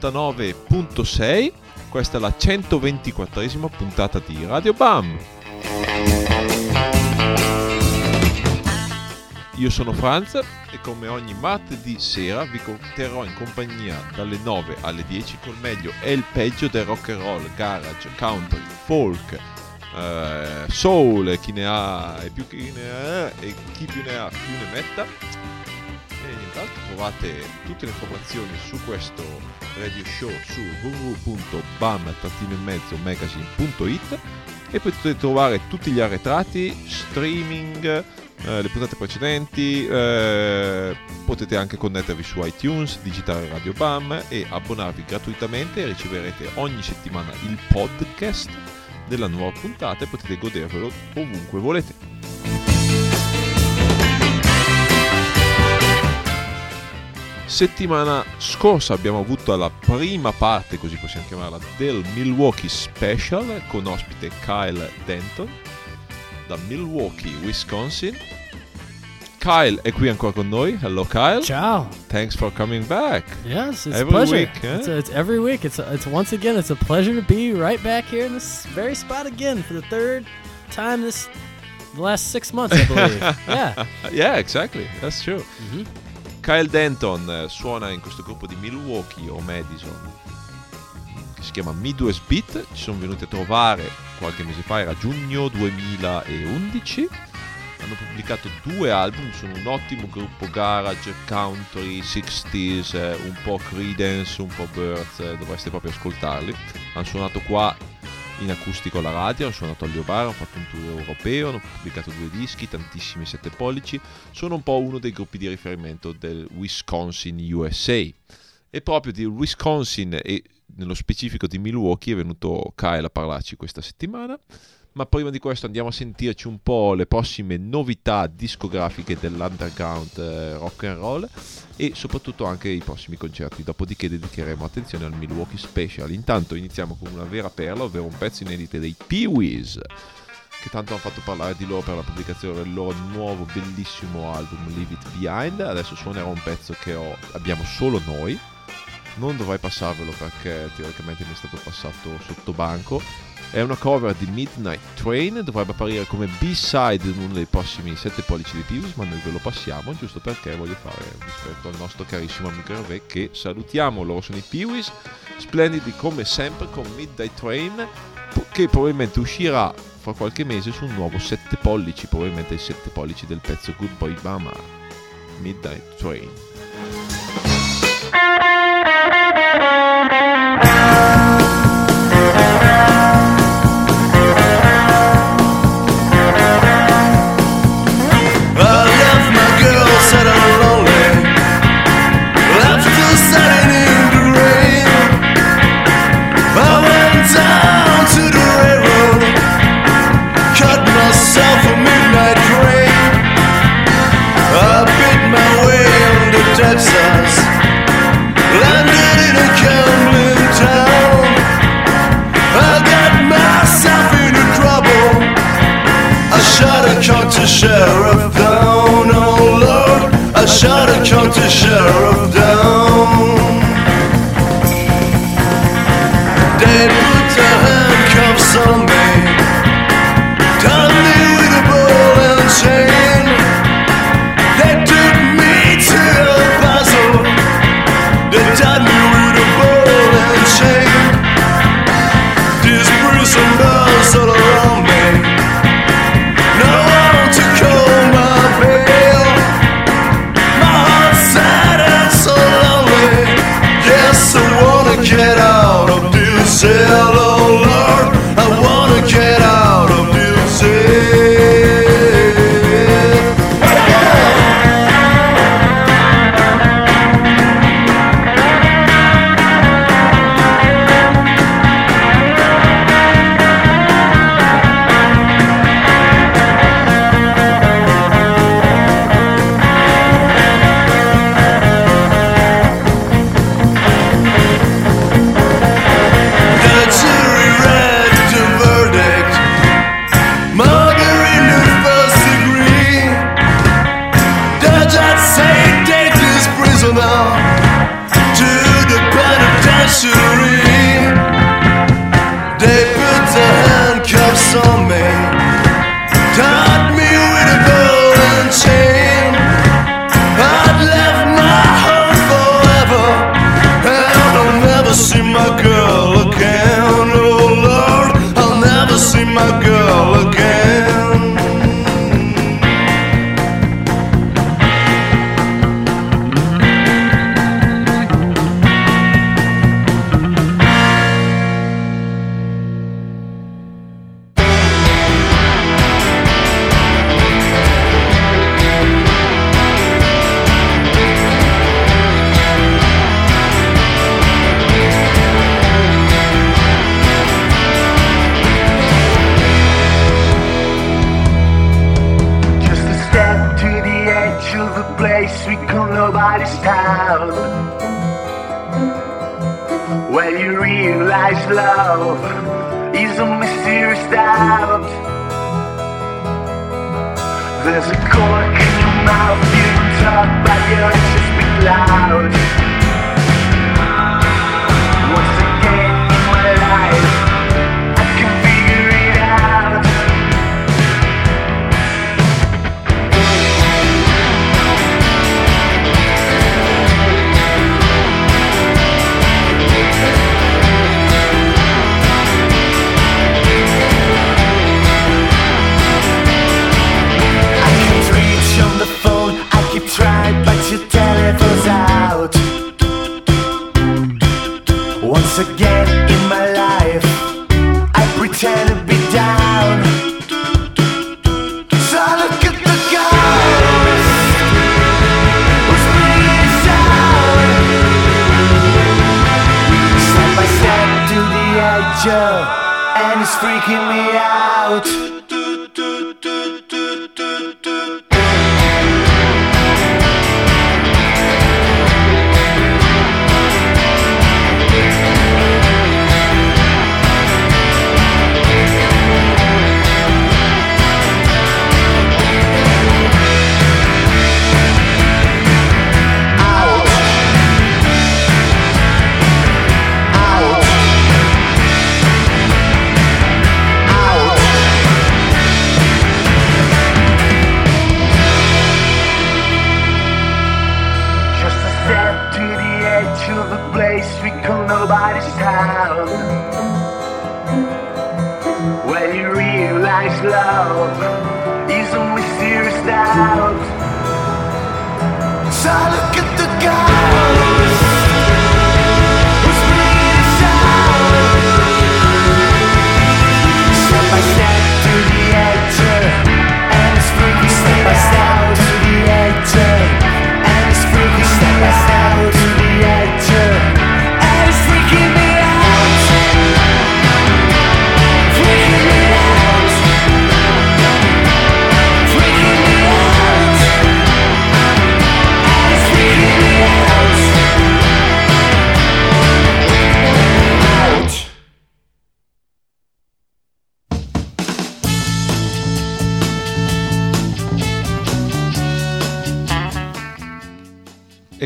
99.6, questa è la 124esima puntata di Radio Bam. Io sono Franz e come ogni martedì sera vi terrò in compagnia dalle 9 alle 10 col meglio e il peggio del rock and roll, garage, country, folk, eh, soul, chi ne ha e più chi ne ha e chi più ne ha più ne metta. E nient'altro trovate tutte le informazioni su questo radio show su www.bam-magazine.it e potete trovare tutti gli arretrati, streaming, eh, le puntate precedenti, eh, potete anche connettervi su iTunes, digitare Radio Bam e abbonarvi gratuitamente e riceverete ogni settimana il podcast della nuova puntata e potete godervelo ovunque volete. Settimana scorsa abbiamo avuto la prima parte, così possiamo chiamarla, del Milwaukee Special con ospite Kyle Denton da Milwaukee, Wisconsin. Kyle è qui ancora con noi. Hello Kyle. Ciao. Thanks for coming back. Yes, it's Every a pleasure. week, eh? it's, it's every week. It's it's once again. It's a pleasure to be right back here in this very spot again for the third time this the last six months, I believe. yeah. yeah, exactly. That's true. Mhm. Kyle Denton eh, suona in questo gruppo di Milwaukee o Madison che si chiama Midwest Beat. Ci sono venuti a trovare qualche mese fa, era giugno 2011. Hanno pubblicato due album, sono un ottimo gruppo garage, country, 60s, eh, un po' Creedence, un po' Birds, eh, dovreste proprio ascoltarli. Hanno suonato qua in acustico alla radio, hanno suonato agli Bar, hanno fatto un tour europeo, hanno pubblicato due dischi, tantissimi sette pollici, sono un po' uno dei gruppi di riferimento del Wisconsin USA. E proprio di Wisconsin e nello specifico di Milwaukee è venuto Kyle a parlarci questa settimana. Ma prima di questo andiamo a sentirci un po' le prossime novità discografiche dell'underground eh, rock and roll e soprattutto anche i prossimi concerti. Dopodiché dedicheremo attenzione al Milwaukee Special. Intanto iniziamo con una vera perla, ovvero un pezzo inedito dei Pee-Wees che tanto hanno fatto parlare di loro per la pubblicazione del loro nuovo bellissimo album Leave It Behind. Adesso suonerò un pezzo che ho- abbiamo solo noi. Non dovrei passarvelo perché teoricamente mi è stato passato sotto banco. È una cover di Midnight Train, dovrebbe apparire come B-side in uno dei prossimi 7 pollici di Peeves, ma noi ve lo passiamo giusto perché voglio fare rispetto al nostro carissimo amico Hervé che salutiamo, loro sono i Peewees, splendidi come sempre con Midnight Train che probabilmente uscirà fra qualche mese su un nuovo 7 pollici, probabilmente il 7 pollici del pezzo Good Boy Mama, Midnight Train. Sheriff down, oh Lord. I shot a county sheriff down. They put the handcuffs on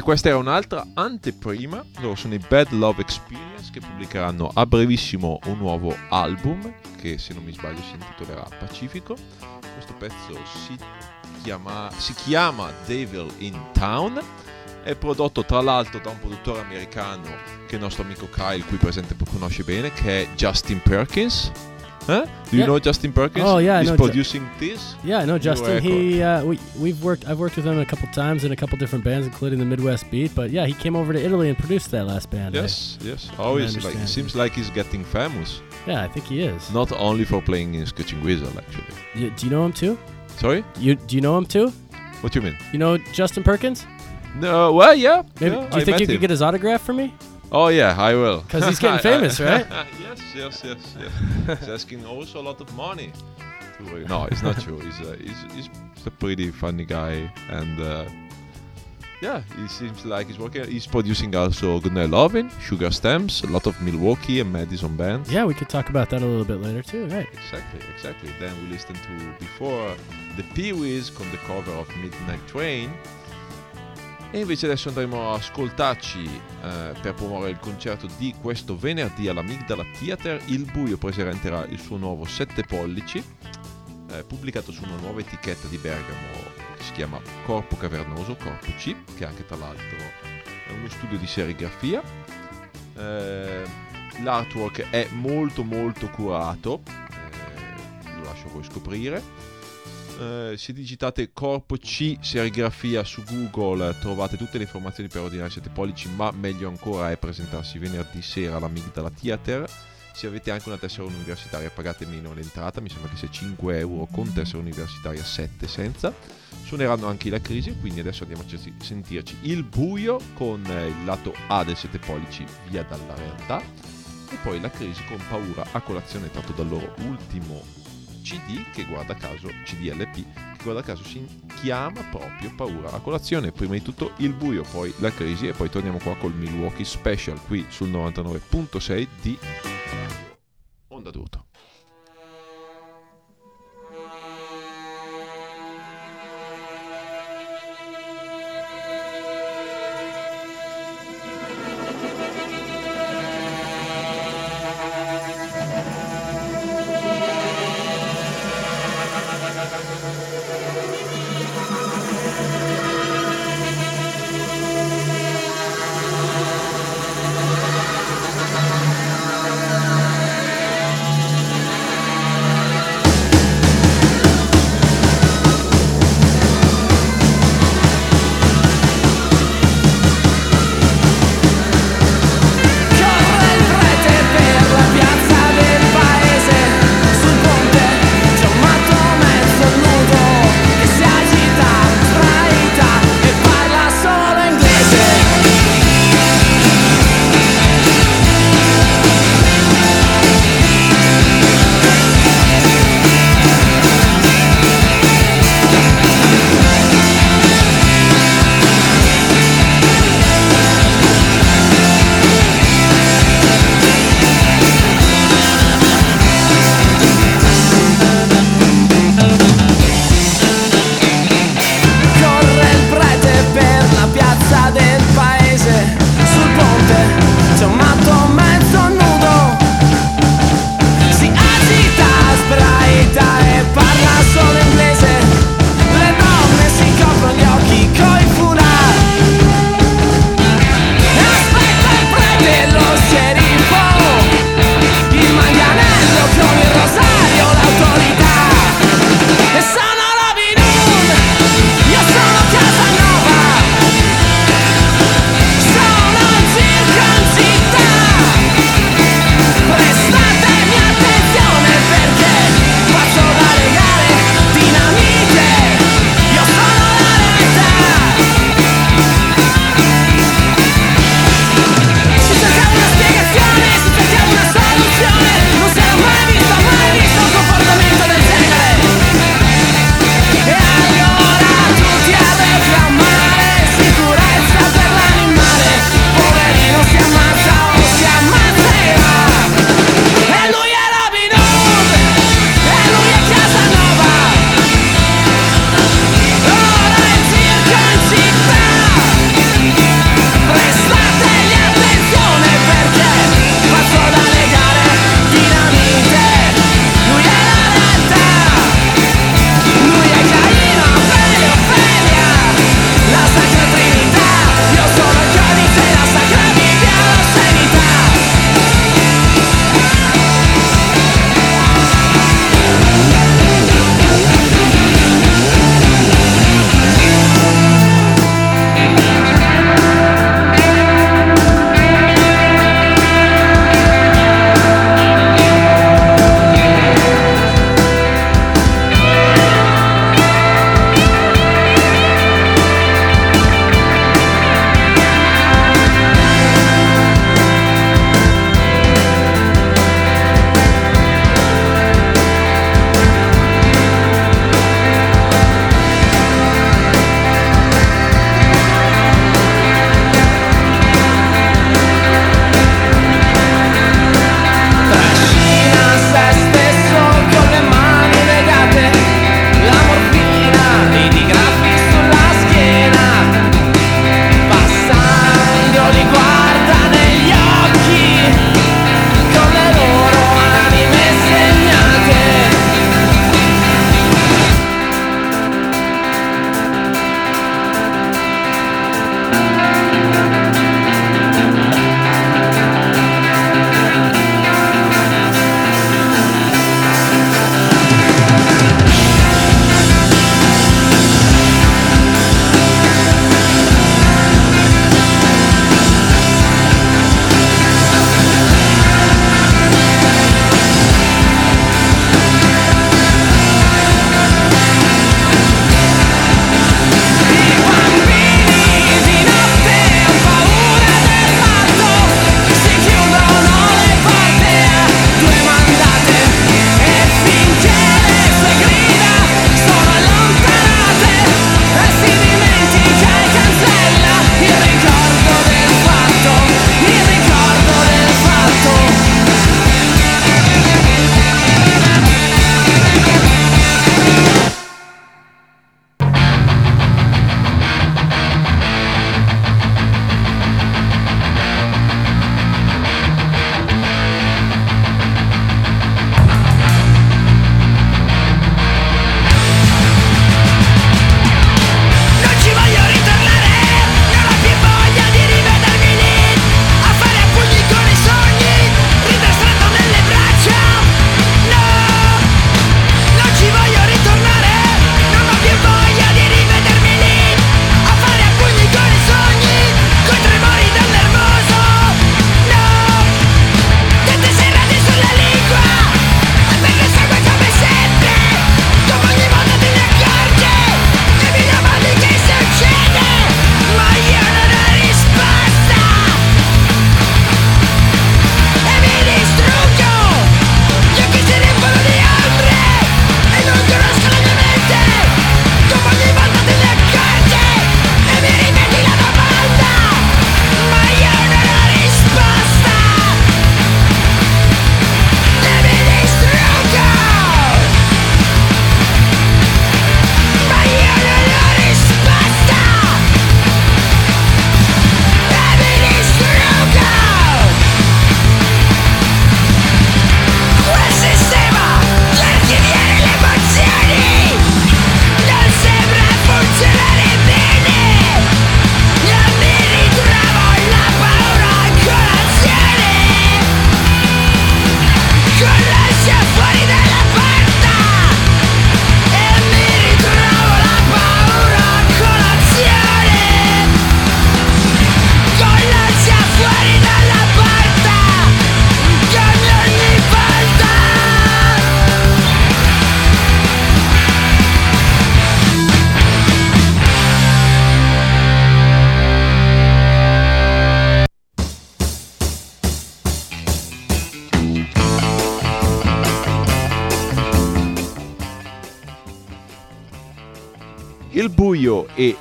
Questa era un'altra anteprima, loro sono i Bad Love Experience che pubblicheranno a brevissimo un nuovo album che se non mi sbaglio si intitolerà Pacifico. Questo pezzo si chiama, si chiama Devil in Town è prodotto tra l'altro da un produttore americano che il nostro amico Kyle qui presente conosce bene, che è Justin Perkins, Huh? Do you Yeah. know Justin Perkins? Oh, yeah, I He's know Ju- producing this. Yeah, I know Justin. He uh, we we've worked. I've worked with him a couple times in a couple different bands, including the Midwest Beat. But yeah, he came over to Italy and produced that last band. I- Yes, yes. Oh, he's like, it seems like he's getting famous. yeah, I think he is. Not only for playing in Screeching Weasel, actually. You, do you know him too? Sorry? You do you know him too? What do you mean? You know Justin Perkins? No, well, yeah. Maybe, yeah, do you I think you could get his autograph for me? Oh, yeah, I will. Because he's getting famous, right? yes, yes, yes, yes. he's asking also a lot of money. No, it's not true. He's a, he's, he's a pretty funny guy. And uh, yeah, he seems like he's working. He's producing also Good Night Lovin', Sugar Stems, a lot of Milwaukee and Madison bands. Yeah, we could talk about that a little bit later too. Right. Exactly, exactly. Then we listened to before The Pee-wees con the cover of Midnight Train. E invece adesso andremo a ascoltarci eh, per promuovere il concerto di questo venerdì all'Amigdala Theater. Il Buio presenterà il suo nuovo 7 pollici, eh, pubblicato su una nuova etichetta di Bergamo che si chiama Corpo Cavernoso, Corpo C, che anche tra l'altro è uno studio di serigrafia. Eh, l'artwork è molto molto curato, eh, lo lascio a voi scoprire. Eh, se digitate Corpo C serigrafia su Google trovate tutte le informazioni per ordinare 7 pollici, ma meglio ancora è presentarsi venerdì sera all'Amigdala Theater. Se avete anche una tessera universitaria pagate meno l'entrata, mi sembra che sia 5 euro con tessera universitaria 7 senza. Suoneranno anche la crisi, quindi adesso andiamo a sentirci il buio con il lato A del 7 pollici via dalla realtà e poi la crisi con paura a colazione tratto dal loro ultimo CD che guarda caso CDLP che guarda caso si chiama proprio paura a colazione. Prima di tutto il buio poi la crisi e poi torniamo qua col Milwaukee Special qui sul 99.6 di Onda d'Urto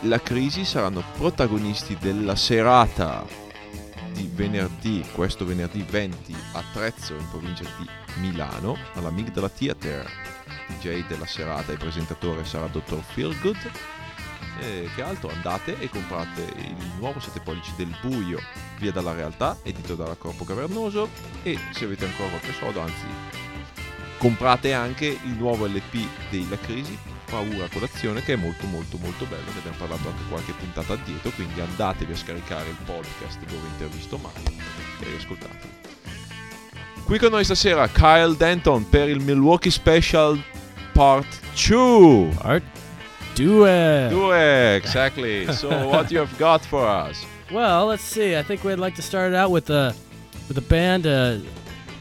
la crisi saranno protagonisti della serata di venerdì, questo venerdì 20 a Trezzo in provincia di Milano, alla Migdala Theater. DJ della serata e presentatore sarà Dr. Feelgood. E che altro? Andate e comprate il nuovo 7 pollici del buio, via dalla realtà, edito dalla Corpo Cavernoso. E se avete ancora qualche soldo, anzi, comprate anche il nuovo LP della crisi, Paura colazione, che è molto molto molto bello. Ne abbiamo parlato anche qualche puntata addietro, quindi andatevi a scaricare il podcast dove intervisto Mario e riascoltatelo. Qui con noi stasera Kyle Denton per il Milwaukee Special Part 2. Art, do it. Do it, exactly. So what you have got for us? Well, let's see. I think we'd like to start it out with a with a band. Uh,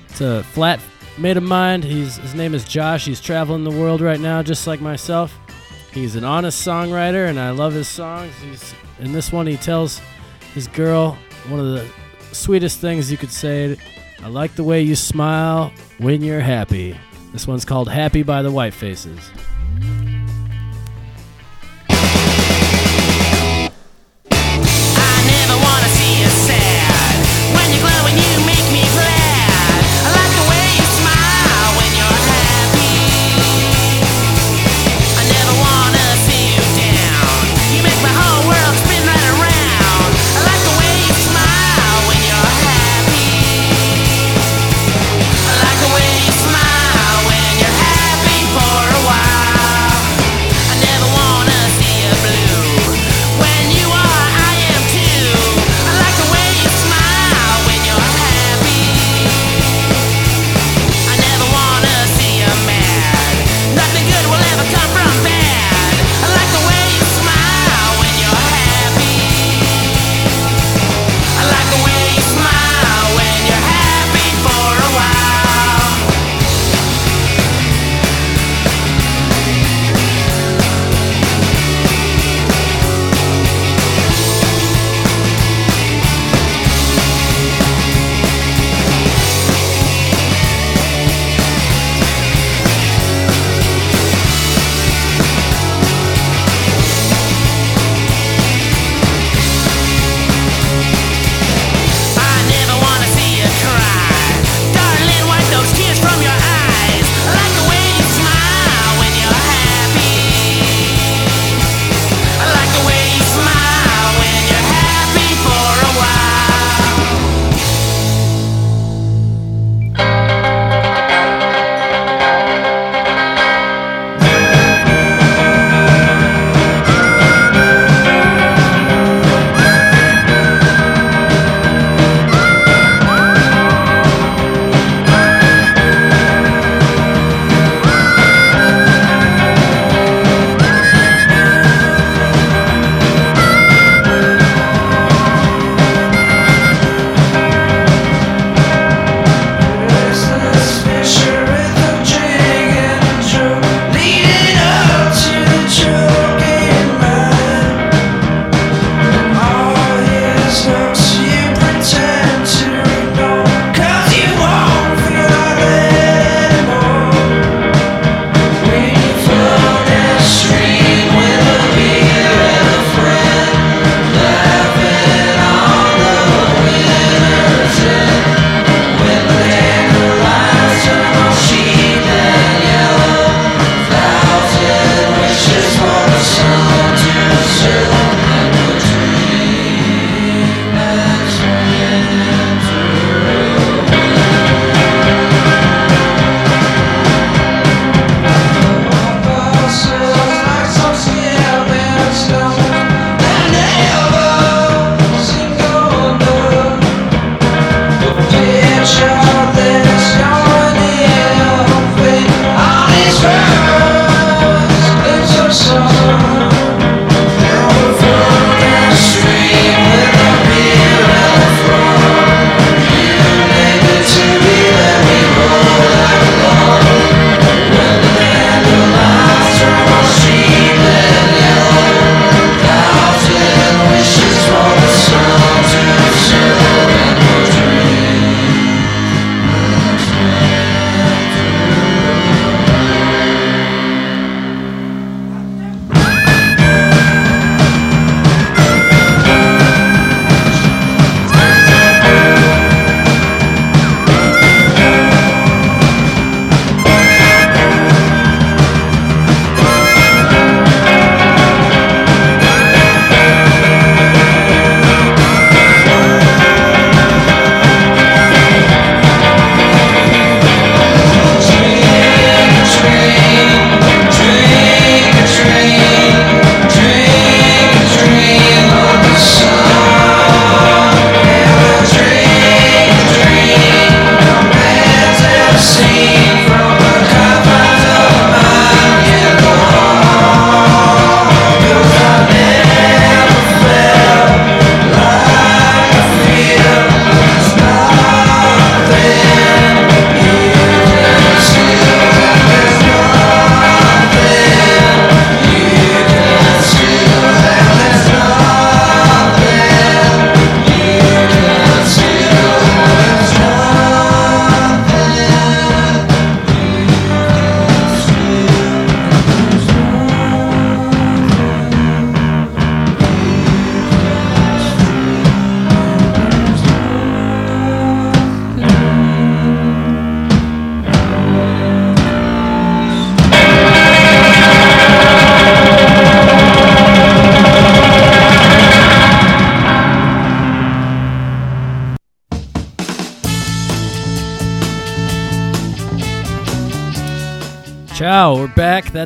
it's a flat mate of mine. He's his name is Josh. He's traveling the world right now, just like myself. He's an honest songwriter, and I love his songs. He's in this one. He tells his girl one of the sweetest things you could say. I like the way you smile when you're happy. This one's called "Happy" by the White Faces.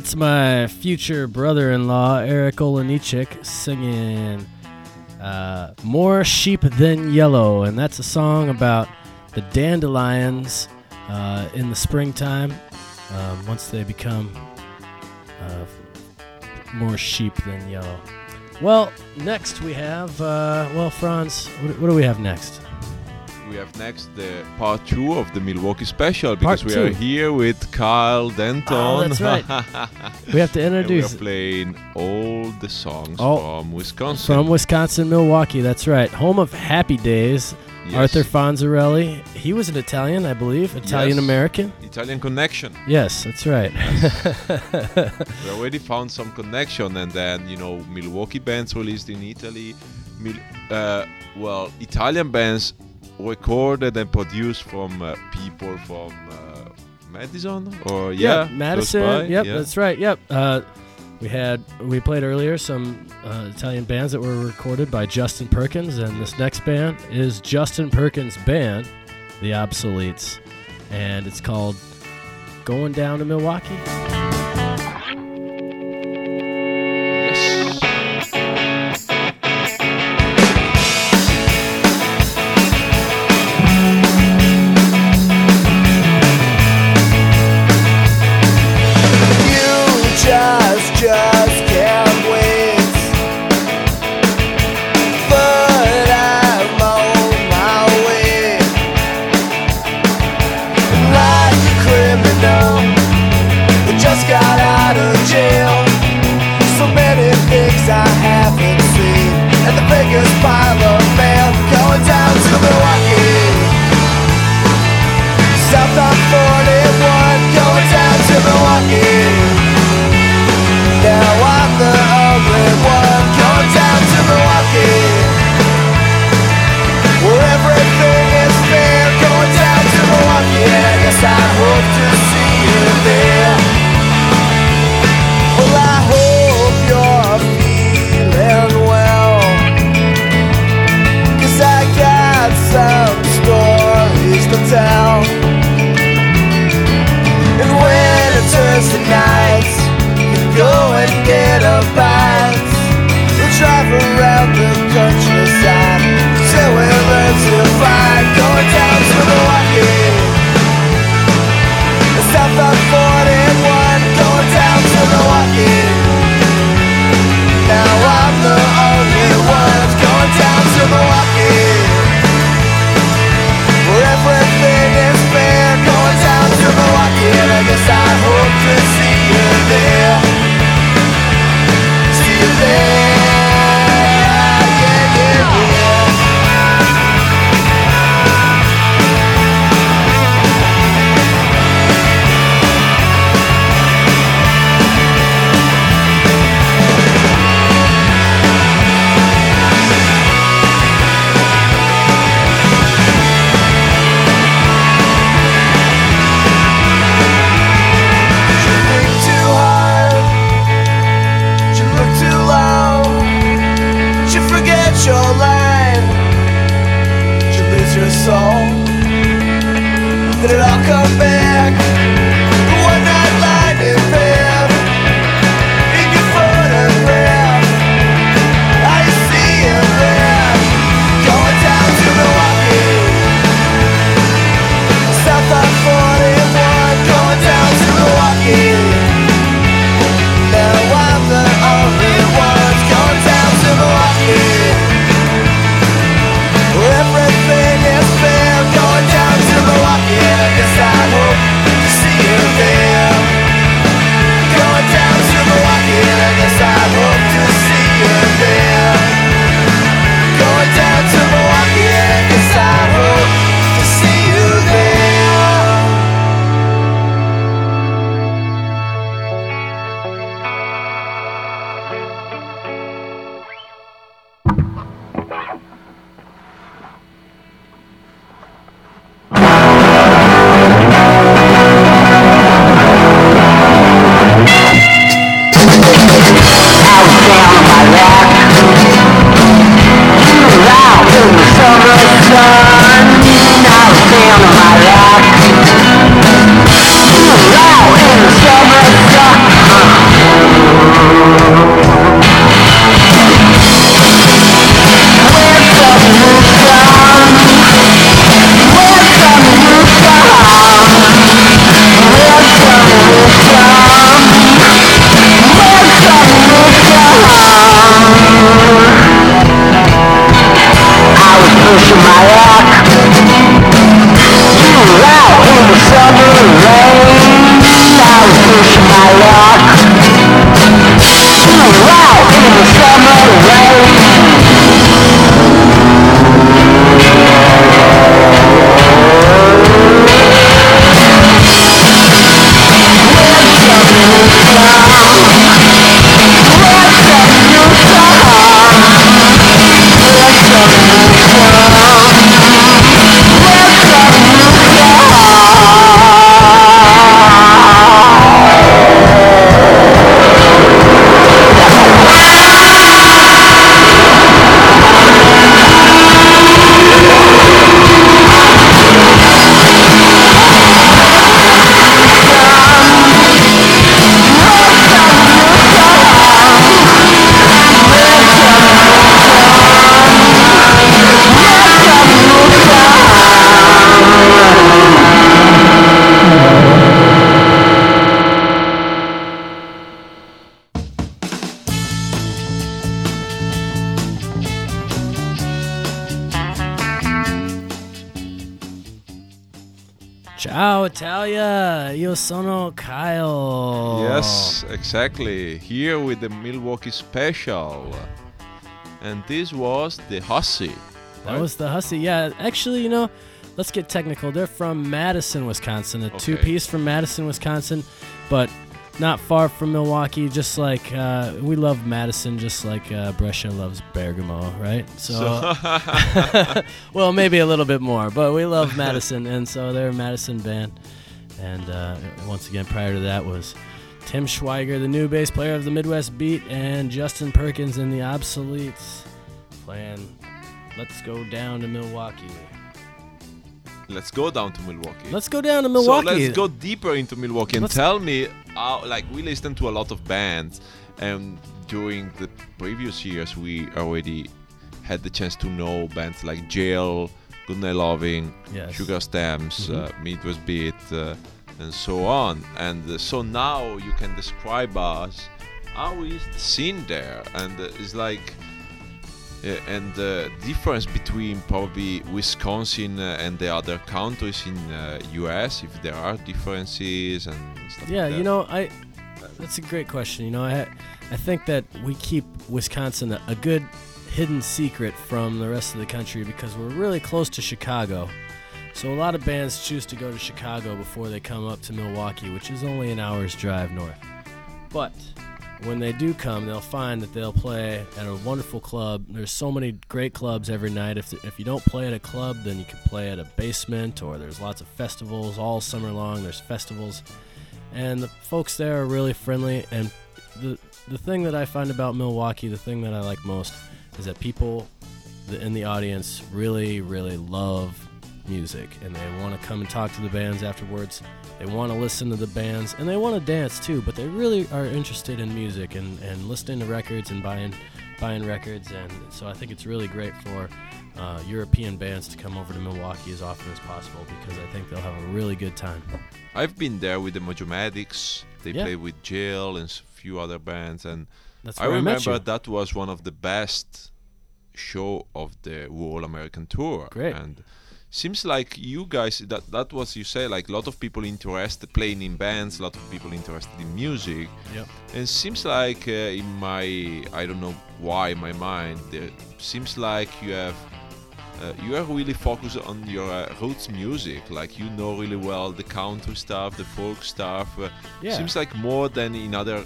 That's my future brother-in-law, Eric Olenichik, singing uh, "More Sheep Than Yellow," and that's a song about the dandelions uh, in the springtime. Um, once they become uh, more sheep than yellow. Well, next we have uh, well, Franz. What, what do we have next? We have next the part two of the Milwaukee special Part because we are here with Carl Denton. Oh, that's right. We have to and we are introduce playing all the songs All- from Wisconsin. from Wisconsin, Milwaukee. That's right, home of Happy Days. Yes. Arthur Fonzarelli. He was an Italian, I believe, Italian American. Italian connection. Yes, that's right. We already found some connection, and then you know Milwaukee bands released in Italy. Mil- uh, well, Italian bands recorded and produced from uh, people from uh, Madison or yeah, close Madison. Yep, yeah. that's right. Yep. Uh, we had we played earlier some uh, Italian bands that were recorded by Justin Perkins, and this next band is Justin Perkins' band, The Obsoletes, and it's called "Going Down to Milwaukee." Ciao Italia, io sono Kyle. Yes, exactly. Here with the Milwaukee Special. And this was the Hussy. That was the Hussy. Yeah, actually, you know, let's get technical. They're from Madison, Wisconsin. A Okay. two-piece from Madison, Wisconsin, but not far from Milwaukee. Just like uh, we love Madison, just like uh, Brescia loves Bergamo, right? So, well, maybe a little bit more, but we love Madison, and so they're a Madison band. And uh, once again, prior to that was Tim Schweiger, the new bass player of the Midwest Beat, and Justin Perkins in the Obsoletes, playing "Let's Go Down to Milwaukee." Let's go down to Milwaukee. Let's go down to Milwaukee. So let's go deeper into Milwaukee and Let's- tell me how, like, we listened to a lot of bands, and during the previous years, we already had the chance to know bands like Jail, Goodnight Loving, Yes. Sugar Stems, Mhm. uh, Midwest Beat, uh, and so on. And uh, so now you can describe us how is the scene there, and uh, it's like. Yeah, and the difference between probably Wisconsin uh, and the other countries in uh, US, if there are differences and stuff Yeah, like that. you know, I that's a great question. You know, I I think that we keep Wisconsin a, a good hidden secret from the rest of the country because we're really close to Chicago. So a lot of bands choose to go to Chicago before they come up to Milwaukee, which is only an hour's drive north. But when they do come, they'll find that they'll play at a wonderful club. There's so many great clubs every night. If, if you don't play at a club, then you can play at a basement, or there's lots of festivals all summer long. There's festivals, and the folks there are really friendly. And the the thing that I find about Milwaukee, the thing that I like most, is that people in the audience really, really love music, and they want to come and talk to the bands afterwards. They want to listen to the bands, and they want to dance too. But they really are interested in music and, and listening to records and buying buying records. And so I think it's really great for uh, European bands to come over to Milwaukee as often as possible because I think they'll have a really good time. I've been there with the Mojomatics. They Yeah. play with Jail and a few other bands, and That's I where I, remember that was one of the best show of the whole American tour. Great. And seems like you guys that that was you say like a lot of people interested playing in bands, a lot of people interested in music. Yep. And seems like uh, in my I don't know why in my mind there seems like you have uh, you are really focused on your uh, roots music like you know really well the country stuff the folk stuff uh, Yeah. seems like more than in other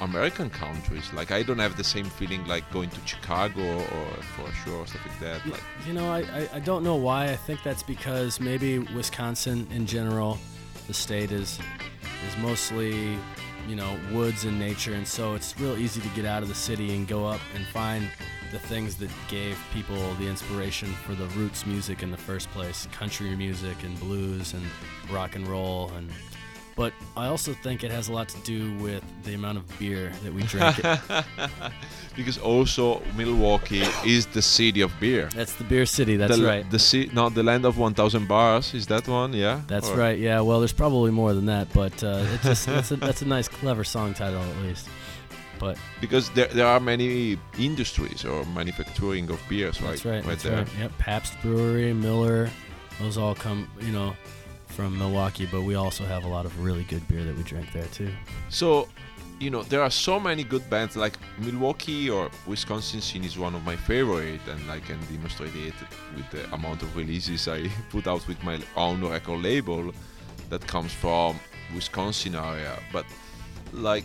American countries like I don't have the same feeling like going to Chicago or for sure stuff like that like You know, I, I, I don't know why. I think that's because maybe Wisconsin in general, the state is is mostly, you know, woods and nature, and so it's real easy to get out of the city and go up and find the things that gave people the inspiration for the roots music in the first place, country music and blues and rock and roll and. But I also think it has a lot to do with the amount of beer that we drink. because also Milwaukee is the city of beer that's the beer city. That's the, right. the ci- not the land of 1000 bars is that one yeah That's Or- right. Yeah. Well, there's probably more than that, but uh, it just that's a, that's a nice, clever song title at least. But because there, there are many industries or manufacturing of beers, right? that's right. that's there. right. Yep. Pabst Brewery, Miller, those all come, you know, from Milwaukee. But we also have a lot of really good beer that we drink there too. So, you know, there are so many good bands. Like Milwaukee or Wisconsin scene is one of my favorite, and I can demonstrate it with the amount of releases I put out with my own record label that comes from Wisconsin area. But like,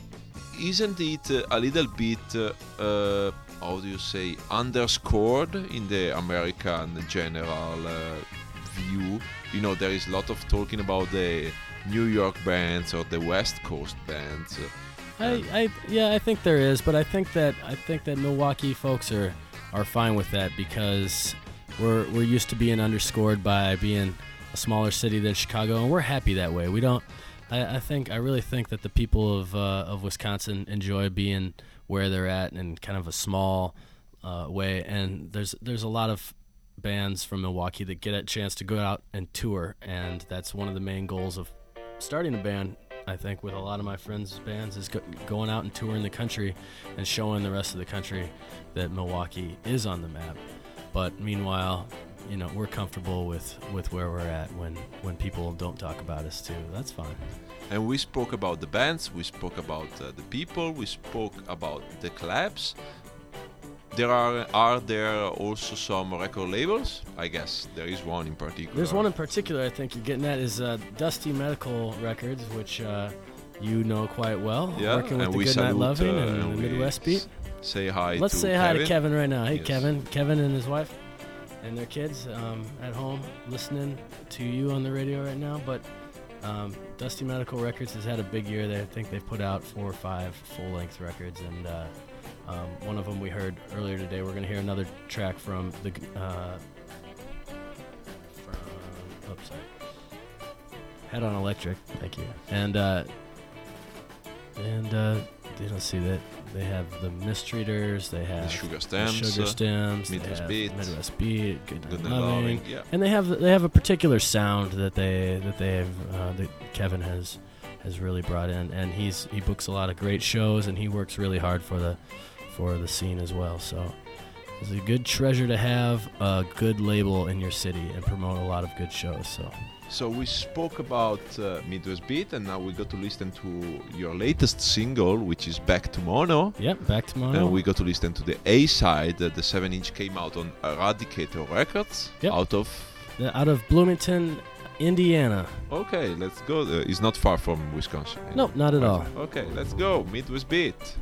isn't it a little bit, uh, uh, how do you say, underscored in the American general uh, view? You know, there is a lot of talking about the New York bands or the West Coast bands. I, I yeah, I think there is, but I think that I think that Milwaukee folks are are fine with that because we're we're used to being underscored by being a smaller city than Chicago, and we're happy that way. We don't. I, I think I really think that the people of uh, of Wisconsin enjoy being where they're at in kind of a small uh, way, and there's there's a lot of bands from Milwaukee that get a chance to go out and tour, and that's one of the main goals of starting a band. I think with a lot of my friends' bands is go- going out and touring the country and showing the rest of the country that Milwaukee is on the map. But meanwhile, you know, we're comfortable with, with where we're at when, when people don't talk about us too. That's fine. And we spoke about the bands, we spoke about uh, the people, we spoke about the clubs. There are are there also some record labels? I guess there is one in particular. There's one in particular I think you're getting at is uh, Dusty Medical Records, which uh, you know quite well. yeah, working with and the we Good Night Loving uh, and the Midwest Beat. Say hi. Let's say hi to Kevin. Kevin right now. Hey, Yes. Kevin. Kevin and his wife and their kids um, at home listening to you on the radio right now. But um, Dusty Medical Records has had a big year. They I think they've put out four or five full-length records, and uh, um, one of them we heard earlier today. We're gonna hear another track from the uh, from oops, sorry. Head on Electric. Thank you. And uh, and uh, you don't see that they have the mistreaters. They have The Sugar the Stems. Sugar uh, Stems. they Midwest Beat, Midwest Beat. Good, Good Night Night Loving. Loving, Yeah. And they have they have a particular sound that they that they have uh, that Kevin has has really brought in, and he's he books a lot of great shows, and he works really hard for the for the scene as well. So it's a good treasure to have a good label in your city and promote a lot of good shows. So So we spoke about uh, Midwest Beat, and now we got to listen to your latest single, which is Back to Mono. yep, back tomorrow. And we got to listen to the A side. Uh, the 7 inch came out on Eradicator Records. Yep. Out of. Uh, out of Bloomington, Indiana. Okay, let's go. Uh, it's not far from Wisconsin. Nope, not at all. Okay, let's go. Midwest Beat.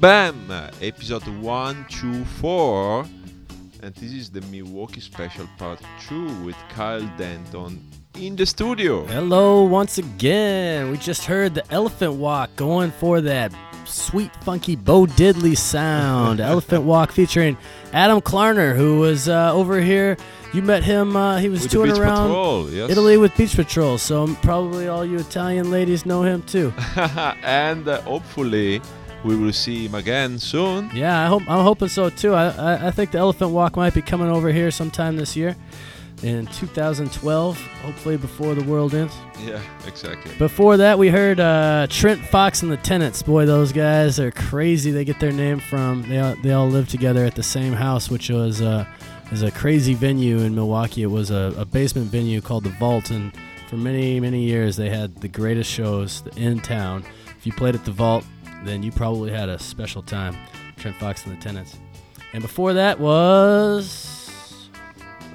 Bam, episode 124. And this is the Milwaukee Special Part 2 with Kyle Denton in the studio. Hello, once again. We just heard the Elephant Walk going for that sweet, funky Bo Diddley sound. Elephant Walk featuring Adam Klarner, who was uh, over here. You met him. Uh, he was With touring around Patrol, yes. Italy with Beach Patrol. So probably all you Italian ladies know him too. and uh, hopefully we will see him again soon. Yeah, I hope I'm hoping so too. I, I I think the Elephant Walk might be coming over here sometime this year, in 2012, hopefully before the world ends. Yeah, exactly. Before that, we heard uh, Trent Fox and the Tenants. Boy, those guys are crazy. They get their name from they all, they all live together at the same house, which was uh, is a crazy venue in Milwaukee. It was a, a basement venue called the Vault, and for many many years they had the greatest shows in town. If you played at the Vault, then you probably had a special time. Trent Fox and the Tenants. And before that was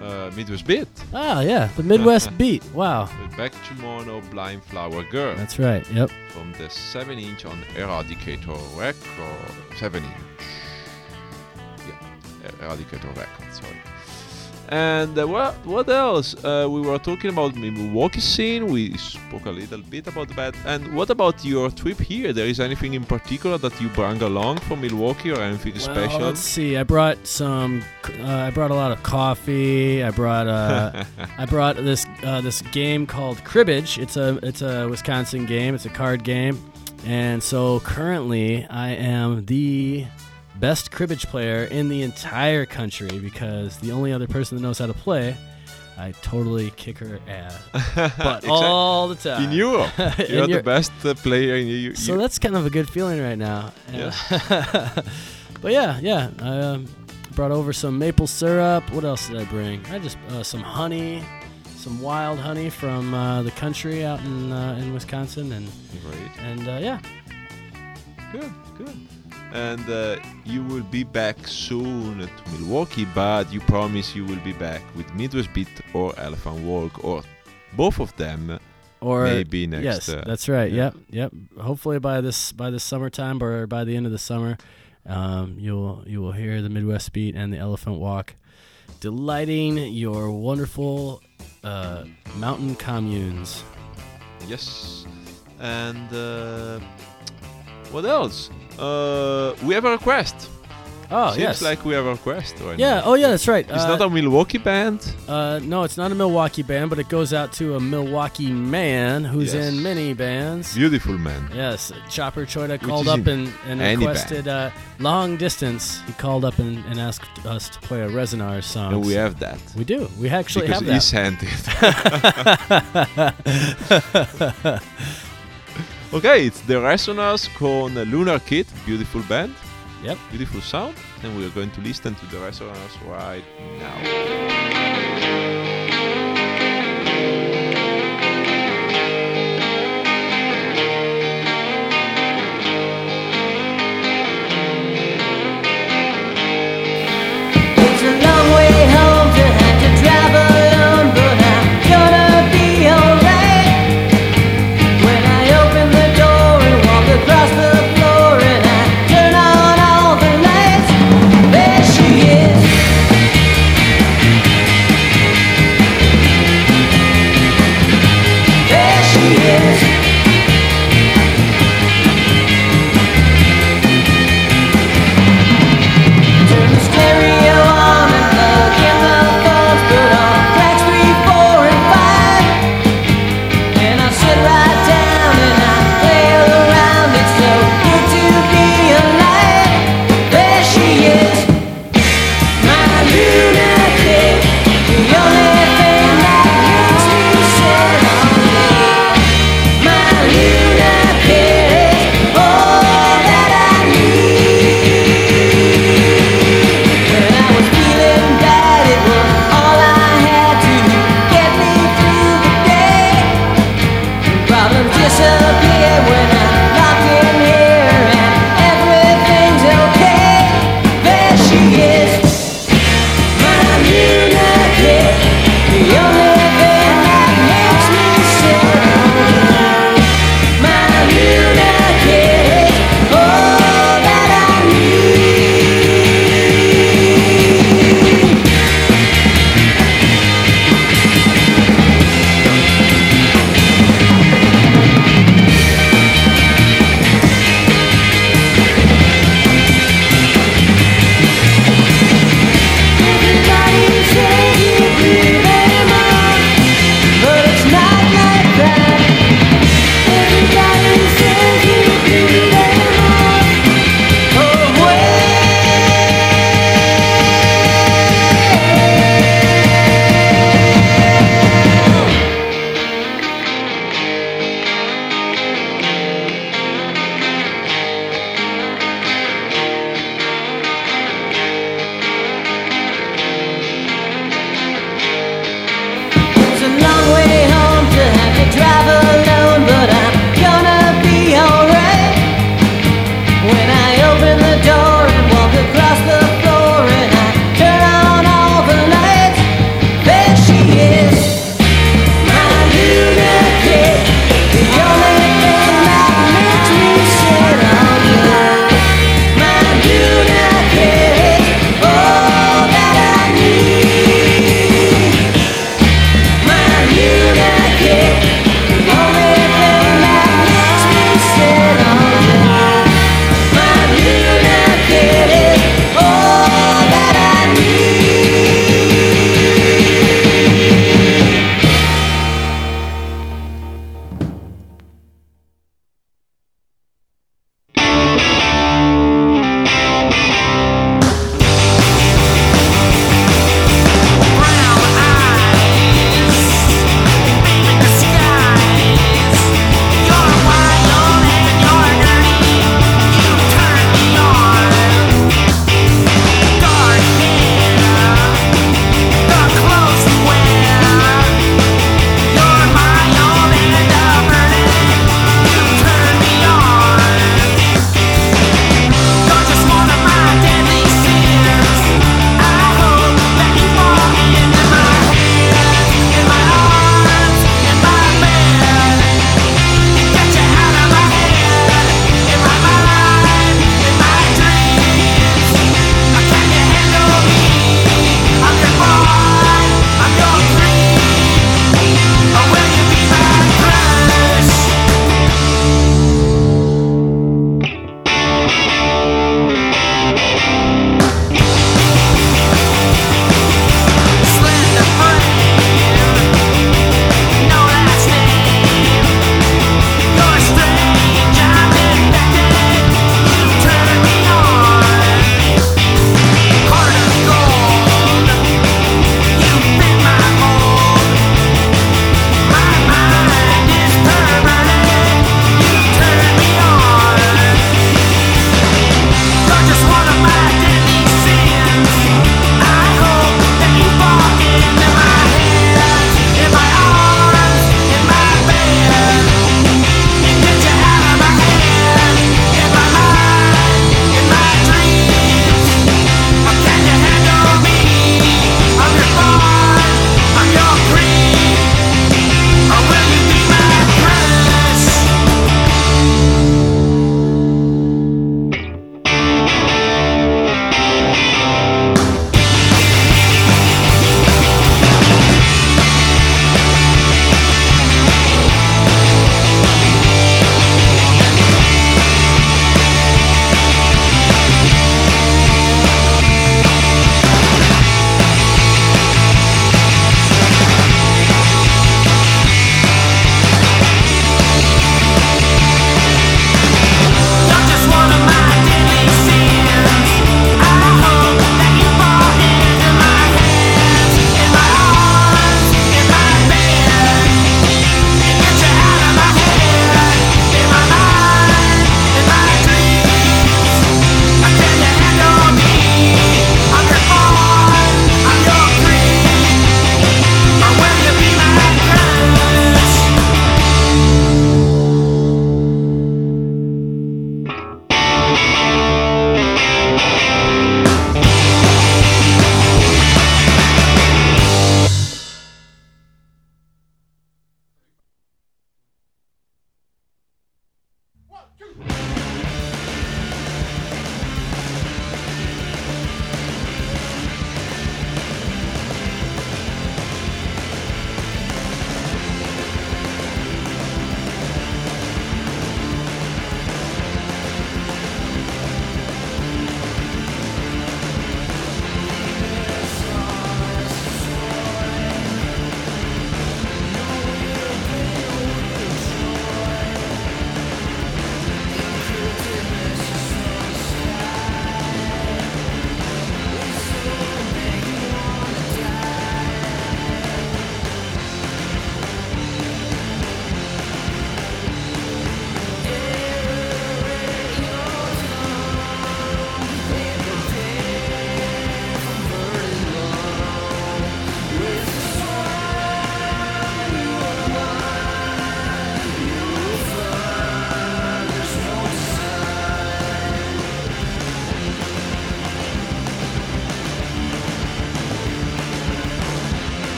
Uh, Midwest Beat ah yeah the Midwest Beat. Wow, with Back to Mono Blind Flower Girl that's right. Yep. from the 7 inch on Eradicator record. 7 inch. Yeah, Eradicator record, sorry. And uh, what what else? Uh, we were talking about the Milwaukee scene. We spoke a little bit about that. And what about your trip here? There is anything in particular that you bring along from Milwaukee or anything Well, special? let's see. I brought some. Uh, I brought a lot of coffee. I brought. Uh, I brought this uh, this game called Cribbage. It's a it's a Wisconsin game. It's a card game, and so currently I am the best cribbage player in the entire country because the only other person that knows how to play, I totally kick her ass, but Exact- all the time in Europe, In you're the best uh, player in Europe. So that's kind of a good feeling right now. Yes. but yeah, yeah. I um, brought over some maple syrup. What else did I bring? I just uh, some honey, some wild honey from uh, the country out in uh, in Wisconsin, and Great. and uh, yeah. Good, good. And uh, you will be back soon to Milwaukee, but you promise you will be back with Midwest Beat or Elephant Walk or both of them. Or Maybe next, Yes, uh, that's right. yeah. Yep, yep. Hopefully by this by this summertime or by the end of the summer, um, you will you will hear the Midwest Beat and the Elephant Walk, delighting your wonderful uh, mountain communes. Yes. And uh, what else? Uh, we have a request. Oh Seems yes, like we have a request right yeah. now. Oh yeah, that's right. It's uh, not a Milwaukee band. uh, no, it's not a Milwaukee band, but it goes out to a Milwaukee man who's Yes. in many bands. Beautiful man. Yes, Chopper Choida called up and, and requested uh, long distance. He called up and, and asked us to play a Resonars song. And we have that. We do. We actually because have he sent it. Okay, it's the Resonars con Lunar Kid, beautiful band, Yep. beautiful sound, and we are going to listen to the Resonars right now.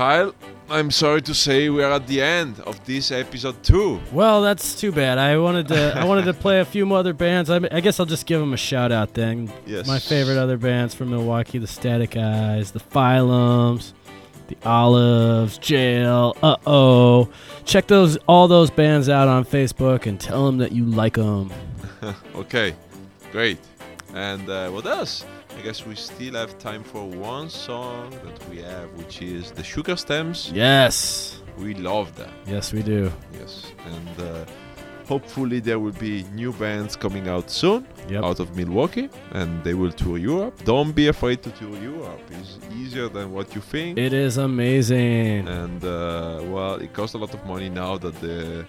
Kyle, I'm sorry to say we are at the end of this episode too. Well, that's too bad. I wanted to. I wanted to play a few more other bands. I, I guess I'll just give them a shout out then. Yes. My favorite other bands from Milwaukee: the Static Eyes, the Phylums, the Olives, Jail. Uh oh. Check those all those bands out on Facebook and tell them that you like them. Okay, great. And uh, what else? I guess we still have time for one song that we have, which is the Sugar Stems. Yes. We love them. Yes, we do. Yes, and uh, hopefully there will be new bands coming out soon Yep. out of Milwaukee, and they will tour Europe. Don't be afraid to tour Europe; it's easier than what you think. It is amazing. and uh, well, it costs a lot of money now that the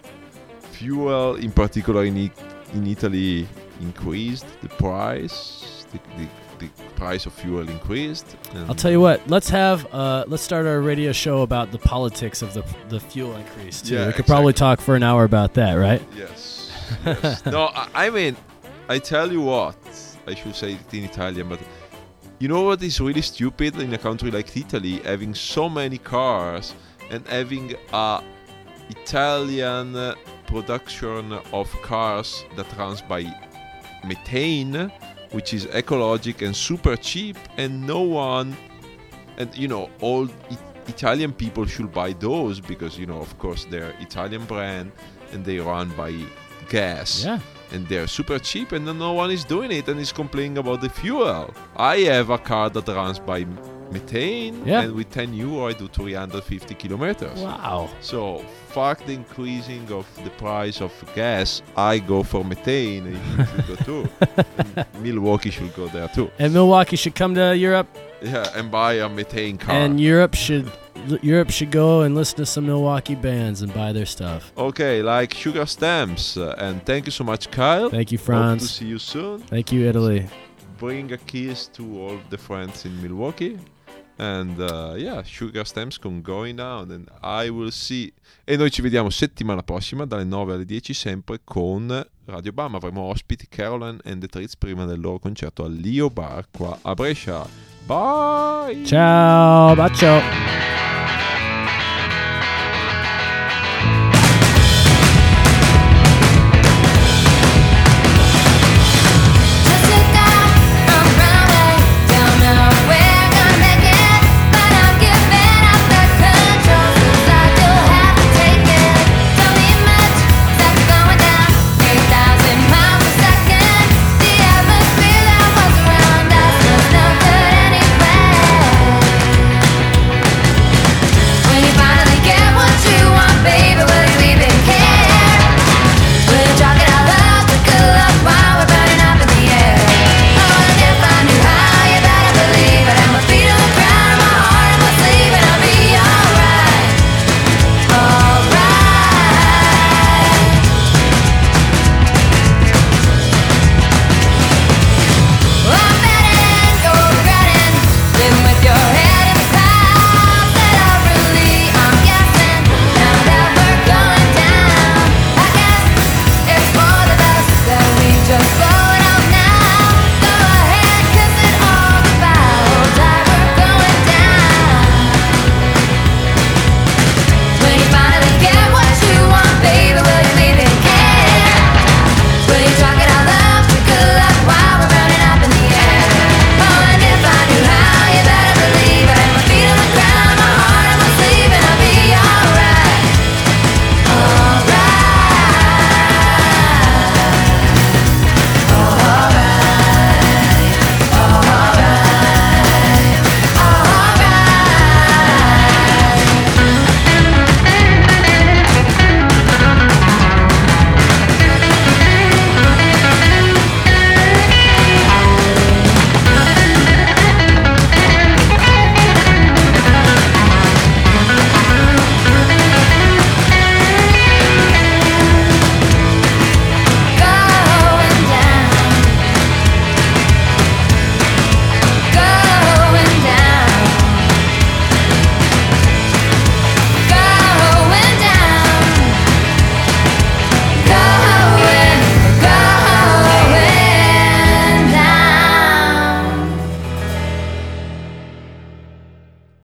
fuel, in particular in, I- in Italy, increased the price. The, the, the price of fuel increased. I'll tell you what. Let's have uh, let's start our radio show about the politics of the the fuel increase too. Yeah, we could probably talk for an hour about that, right? Yes. yes. no, I, I mean, I tell you what, I should say it in Italian, but you know what is really stupid in a country like Italy, having so many cars and having a Italian production of cars that runs by methane, which is ecologic and super cheap, and no one, and you know, all I- Italian people should buy those because you know, of course, they're Italian brand and they run by gas Yeah. and they're super cheap and then no one is doing it and is complaining about the fuel. I have a car that runs by methane Yeah. and with 10 euro I do 350 kilometers. Wow. So fuck the increasing of the price of gas. I go for methane and you should go too. And Milwaukee should go there too. And Milwaukee should come to Europe, Yeah, and buy a methane car. and Europe should Europe should go and listen to some Milwaukee bands and buy their stuff. okay, like Sugar Stems. Uh, and thank you so much, Kyle. Thank you, Hope to see you soon. Thank you, Italy. bring a kiss to all the friends in Milwaukee. And uh, yeah, Sugar Stamps con Going Down. And I will see. E noi ci vediamo settimana prossima dalle 9 alle 10 sempre con Radio Bam. Avremo ospiti Caroline and the Tritz prima del loro concerto al Lio Bar qua a Brescia. Bye! Ciao, bacio.